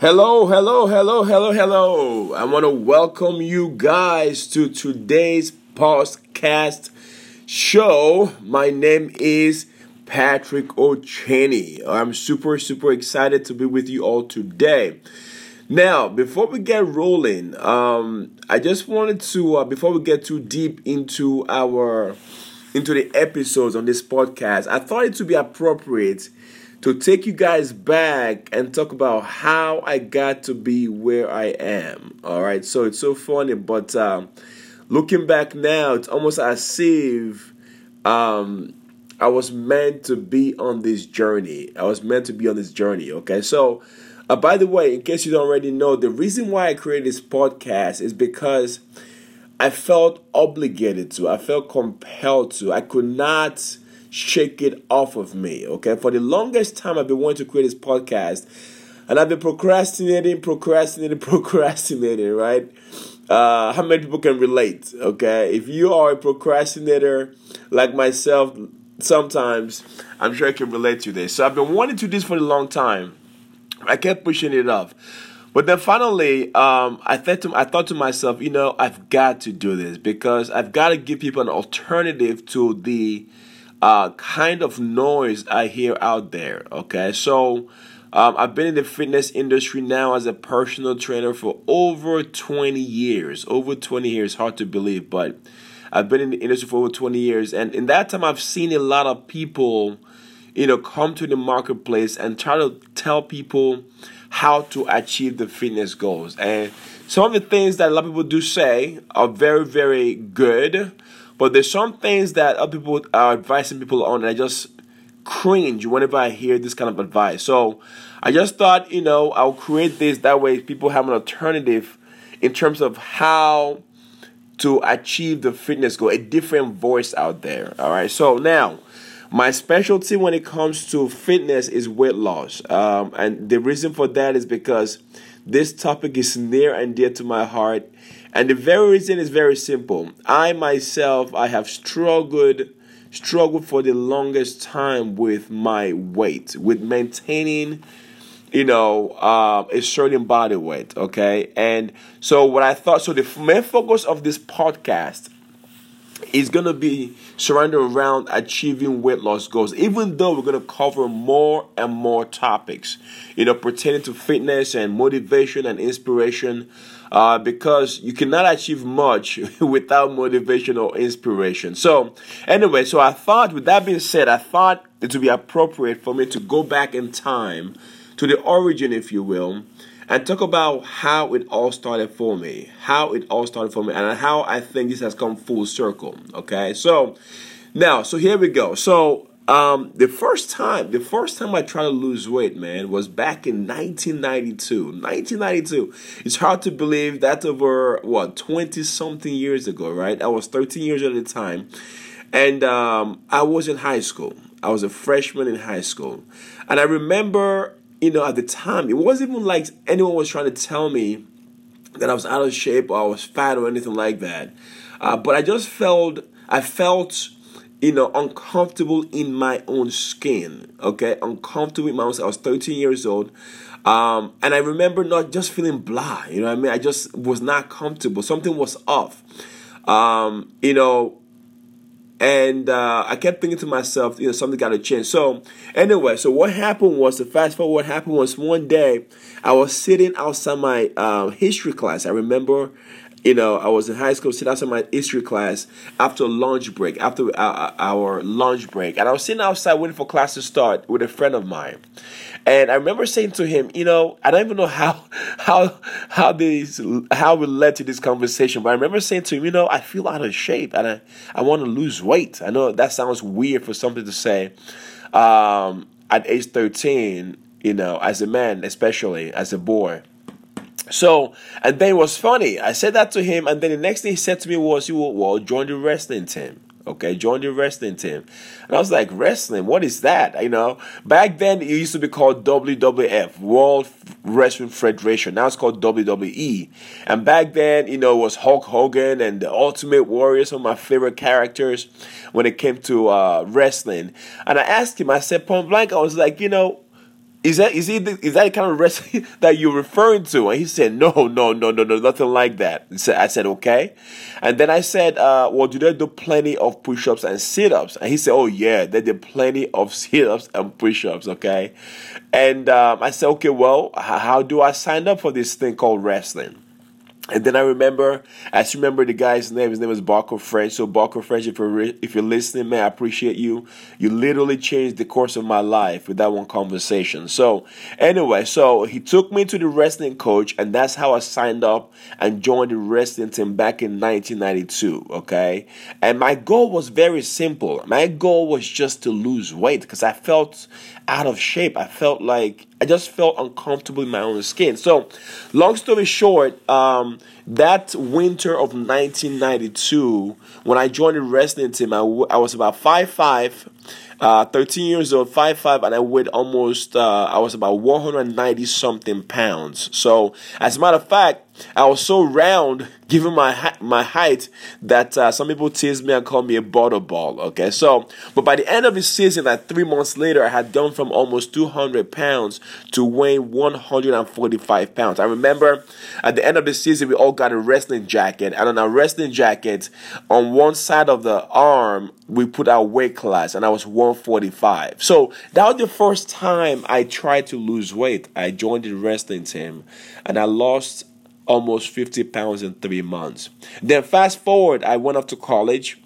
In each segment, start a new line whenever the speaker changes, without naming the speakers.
Hello, hello, hello, hello, hello. I want to welcome you guys to today's podcast show. My name is Patrick O'Cheney. I'm super, super excited to be with you all today. Now, before we get rolling, um, I just wanted to, uh, before we get too deep into our into the episodes on this podcast, I thought it would be appropriate to take you guys back and talk about how I got to be where I am. All right, so it's so funny, but um, looking back now, it's almost as if um, I was meant to be on this journey. I was meant to be on this journey. Okay, so uh, by the way, in case you don't already know, the reason why I created this podcast is because I felt obligated to. I felt compelled to. I could not shake it off of me. Okay, for the longest time, I've been wanting to create this podcast, and I've been procrastinating, procrastinating, procrastinating. Right? Uh, how many people can relate? Okay, if you are a procrastinator like myself, sometimes I'm sure I can relate to this. So I've been wanting to do this for a long time. I kept pushing it off. But then finally, um, I thought to I thought to myself, you know, I've got to do this because I've got to give people an alternative to the uh, kind of noise I hear out there. Okay, so um, I've been in the fitness industry now as a personal trainer for over 20 years. Over 20 years, hard to believe, but I've been in the industry for over 20 years, and in that time, I've seen a lot of people, you know, come to the marketplace and try to tell people how to achieve the fitness goals. And some of the things that a lot of people do say are very, very good but there's some things that other people are advising people on, and I just cringe whenever I hear this kind of advice. So I just thought, you know, I'll create this that way people have an alternative in terms of how to achieve the fitness goal, a different voice out there. All right. So now, my specialty when it comes to fitness is weight loss. Um, and the reason for that is because this topic is near and dear to my heart and the very reason is very simple. I myself, I have struggled, struggled for the longest time with my weight, with maintaining, you know, uh, a certain body weight. Okay, and so what I thought. So the main focus of this podcast is going to be surrounded around achieving weight loss goals, even though we're going to cover more and more topics, you know, pertaining to fitness and motivation and inspiration, uh, because you cannot achieve much without motivation or inspiration. So, anyway, so I thought, with that being said, I thought it would be appropriate for me to go back in time to the origin, if you will and talk about how it all started for me, how it all started for me, and how I think this has come full circle. Okay, so now, so here we go. So um, the first time, the first time I tried to lose weight, man, was back in 1992. 1992. It's hard to believe that's over what 20 something years ago, right? I was 13 years at the time, and um, I was in high school. I was a freshman in high school, and I remember you know, at the time, it wasn't even like anyone was trying to tell me that I was out of shape or I was fat or anything like that. Uh, but I just felt, I felt, you know, uncomfortable in my own skin. Okay, uncomfortable in my own. I was 13 years old, um, and I remember not just feeling blah. You know what I mean? I just was not comfortable. Something was off. Um, you know, and uh, I kept thinking to myself, you know, something got to change. So anyway, so what happened was, the fast forward, what happened was one day I was sitting outside my uh, history class. I remember, you know, I was in high school, sitting outside my history class after lunch break, after our, uh, our lunch break, and I was sitting outside waiting for class to start with a friend of mine. And I remember saying to him, you know, I don't even know how how how this how we led to this conversation, but I remember saying to him, you know, I feel out of shape and I, I want to lose weight. I know that sounds weird for something to say um, at age 13, you know, as a man, especially as a boy. So, and then it was funny. I said that to him, and then the next thing he said to me was, "You will well join the wrestling team." Okay, join the wrestling team. And I was like, wrestling, what is that? You know, back then it used to be called WWF, World Wrestling Federation. Now it's called WWE. And back then, you know, it was Hulk Hogan and the Ultimate Warrior, some of my favorite characters when it came to uh, wrestling. And I asked him, I said, point blank, I was like, you know, is that is he the, is that the kind of wrestling that you're referring to? And he said, no, no, no, no, no, nothing like that. I said, okay. And then I said, uh, well, do they do plenty of push-ups and sit-ups? And he said, oh yeah, they do plenty of sit-ups and push-ups, okay. And um, I said, okay, well, how do I sign up for this thing called wrestling? And then I remember, I just remember the guy's name. His name is Barco French. So Barco French, if you're re- if you're listening, man, I appreciate you. You literally changed the course of my life with that one conversation. So anyway, so he took me to the wrestling coach, and that's how I signed up and joined the wrestling team back in 1992. Okay, and my goal was very simple. My goal was just to lose weight because I felt out of shape. I felt like I just felt uncomfortable in my own skin. So, long story short, um, that winter of 1992, when I joined the wrestling team, I, w- I was about 5'5, uh, 13 years old, 5'5, and I weighed almost, uh, I was about 190 something pounds. So, as a matter of fact, I was so round, given my my height, that uh, some people tease me and call me a butterball. Okay, so but by the end of the season, like three months later, I had gone from almost 200 pounds to weighing 145 pounds. I remember at the end of the season, we all got a wrestling jacket, and on our wrestling jacket, on one side of the arm, we put our weight class, and I was 145. So that was the first time I tried to lose weight. I joined the wrestling team, and I lost almost 50 pounds in three months. Then fast forward, I went off to college.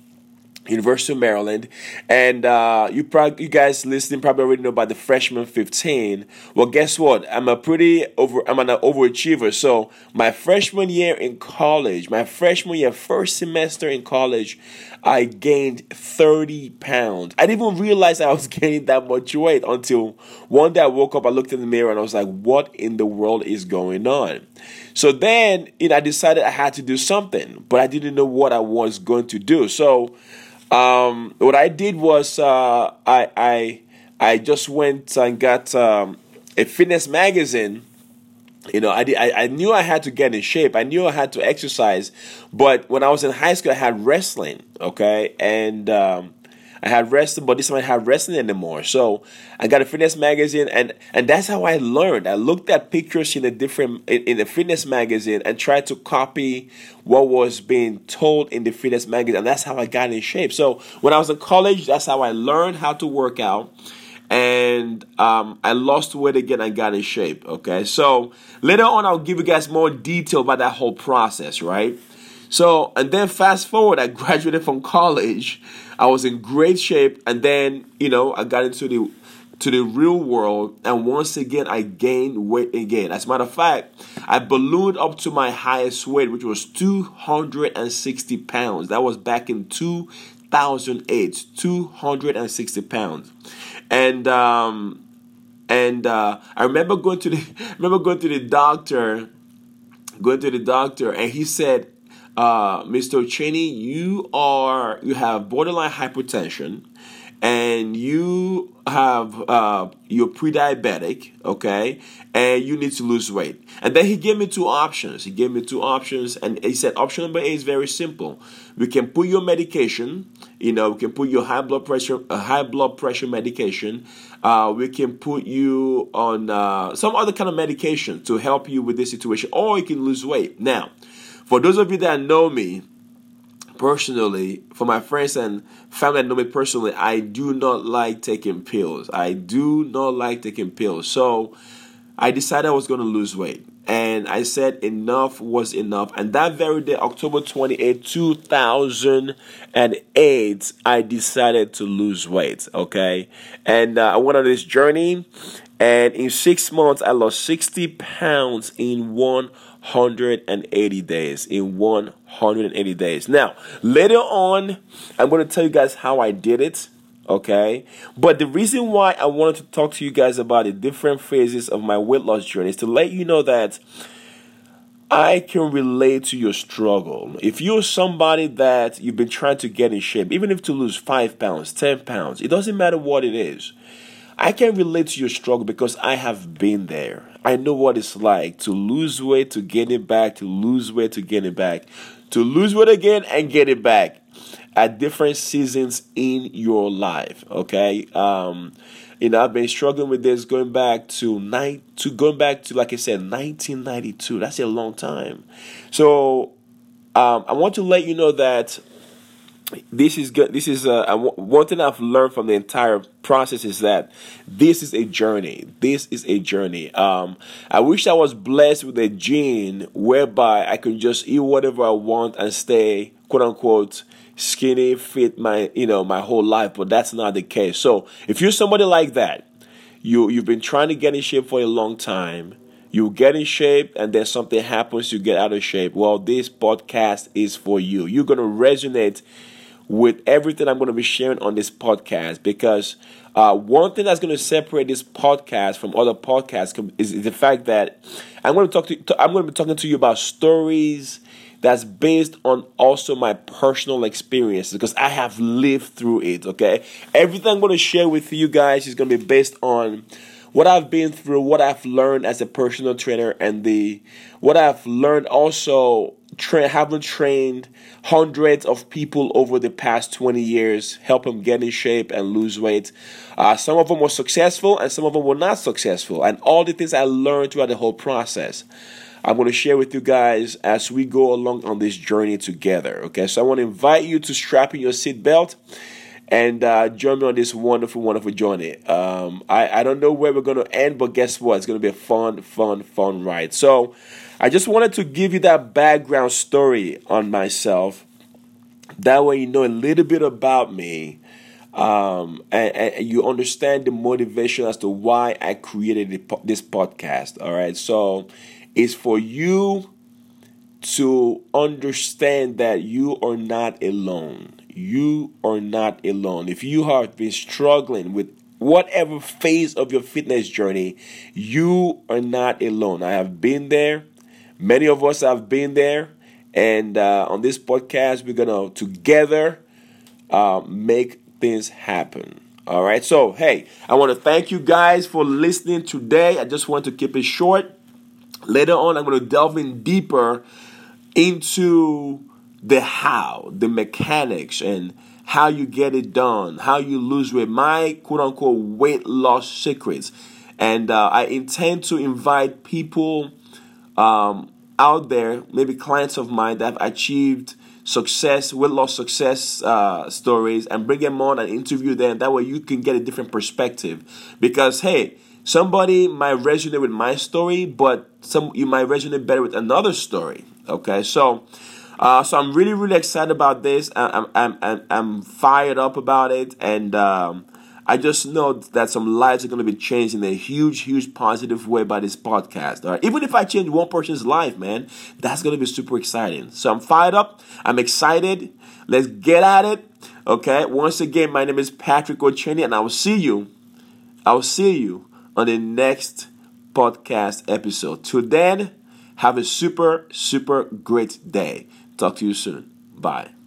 University of Maryland, and uh, you probably you guys listening probably already know about the freshman 15. Well, guess what? I'm a pretty over I'm an overachiever. So my freshman year in college, my freshman year, first semester in college, I gained 30 pounds. I didn't even realize I was gaining that much weight until one day I woke up, I looked in the mirror, and I was like, "What in the world is going on?" So then, you know, I decided I had to do something, but I didn't know what I was going to do. So, um, what I did was uh, I I I just went and got um, a fitness magazine. You know, I, did, I I knew I had to get in shape. I knew I had to exercise, but when I was in high school, I had wrestling. Okay, and um, I had wrestling, but this time I had wrestling anymore. So I got a fitness magazine, and and that's how I learned. I looked at pictures in a different in, in the fitness magazine and tried to copy what was being told in the fitness magazine, and that's how I got in shape. So when I was in college, that's how I learned how to work out. And um, I lost weight again and got in shape. Okay, so later on, I'll give you guys more detail about that whole process, right? So, and then fast forward, I graduated from college. I was in great shape, and then you know I got into the to the real world, and once again I gained weight again. As a matter of fact, I ballooned up to my highest weight, which was 260 pounds. That was back in 2008, 260 pounds, and um, and uh, I remember going to the remember going to the doctor, going to the doctor, and he said uh, Mr. Cheney, you are you have borderline hypertension, and you have uh, you're pre-diabetic, okay, and you need to lose weight. And then he gave me two options. He gave me two options, and he said option number A is very simple. We can put your medication, you know, we can put your high blood pressure, a high blood pressure medication. Uh, we can put you on uh, some other kind of medication to help you with this situation, or you can lose weight. Now for those of you that know me personally, for my friends and family that know me personally, I do not like taking pills. I do not like taking pills. So I decided I was going to lose weight. And I said enough was enough. And that very day, October 28, 2008, I decided to lose weight. Okay. And uh, I went on this journey. And in six months, I lost 60 pounds in 180 days in 180 days. Now, later on, I'm going to tell you guys how I did it. Okay, but the reason why I wanted to talk to you guys about the different phases of my weight loss journey is to let you know that I can relate to your struggle. If you're somebody that you've been trying to get in shape, even if to lose five pounds, 10 pounds, it doesn't matter what it is. I can relate to your struggle because I have been there. I know what it's like to lose weight, to gain it back, to lose weight, to gain it back, to lose weight again and get it back at different seasons in your life. Okay. Um, You know, I've been struggling with this going back to nine to going back to like I said, 1992. That's a long time. So um, I want to let you know that this is good. This is uh, one thing I've learned from the entire process is that this is a journey. This is a journey. Um, I wish I was blessed with a gene whereby I could just eat whatever I want and stay quote unquote skinny fit my you know my whole life, but that's not the case. So if you're somebody like that, you you've been trying to get in shape for a long time you get in shape and then something happens you get out of shape well this podcast is for you you're to resonate with everything i'm to be sharing on this podcast because uh, one thing that's going to separate this podcast from other podcasts is the fact that i'm going to talk to i'm going to be talking to you about stories that's based on also my personal experiences because I have lived through it. Okay, everything I'm going to share with you guys is going to be based on what I've been through, what I've learned as a personal trainer, and the what I've learned also tra- having trained hundreds of people over the past 20 years, help them get in shape and lose weight. Uh, some of them were successful and some of them were not successful, and all the things I learned throughout the whole process. I'm going to share with you guys as we go along on this journey together. Okay, so I want to invite you to strap in your seatbelt and uh, join me on this wonderful, wonderful journey. Um, I, I don't know where we're going to end, but guess what? It's going to be a fun, fun, fun ride. So I just wanted to give you that background story on myself. That way, you know a little bit about me. Um, and, and, you understand the motivation as to why I created this podcast. All right, so it's for you to understand that you are not alone. You are not alone. If you have been struggling with whatever phase of your fitness journey, you are not alone. I have been there. Many of us have been there. And uh, on this podcast, we're going to together uh, make things happen. All right. So, hey, I want to thank you guys for listening today. I just want to keep it short. Later on, I'm going to delve in deeper into the how, the mechanics, and how you get it done, how you lose weight, my quote unquote weight loss secrets. And uh, I intend to invite people um, out there, maybe clients of mine that have achieved success, weight loss success uh, stories, and bring them on and interview them. That way you can get a different perspective. Because, hey, somebody might resonate with my story, but some you might resonate better with another story. Okay, so uh, so I'm really really excited about this. I'm I'm I'm, I'm fired up about it, and um, I just know that some lives are going to be changed in a huge huge positive way by this podcast. All right, even if I change one person's life, man, that's going to be super exciting. So I'm fired up. I'm excited. Let's get at it. Okay. Once again, my name is Patrick Ochenny, and I will see you. I will see you on the next podcast episode. Till then, have a super, super great day. Talk to you soon. Bye.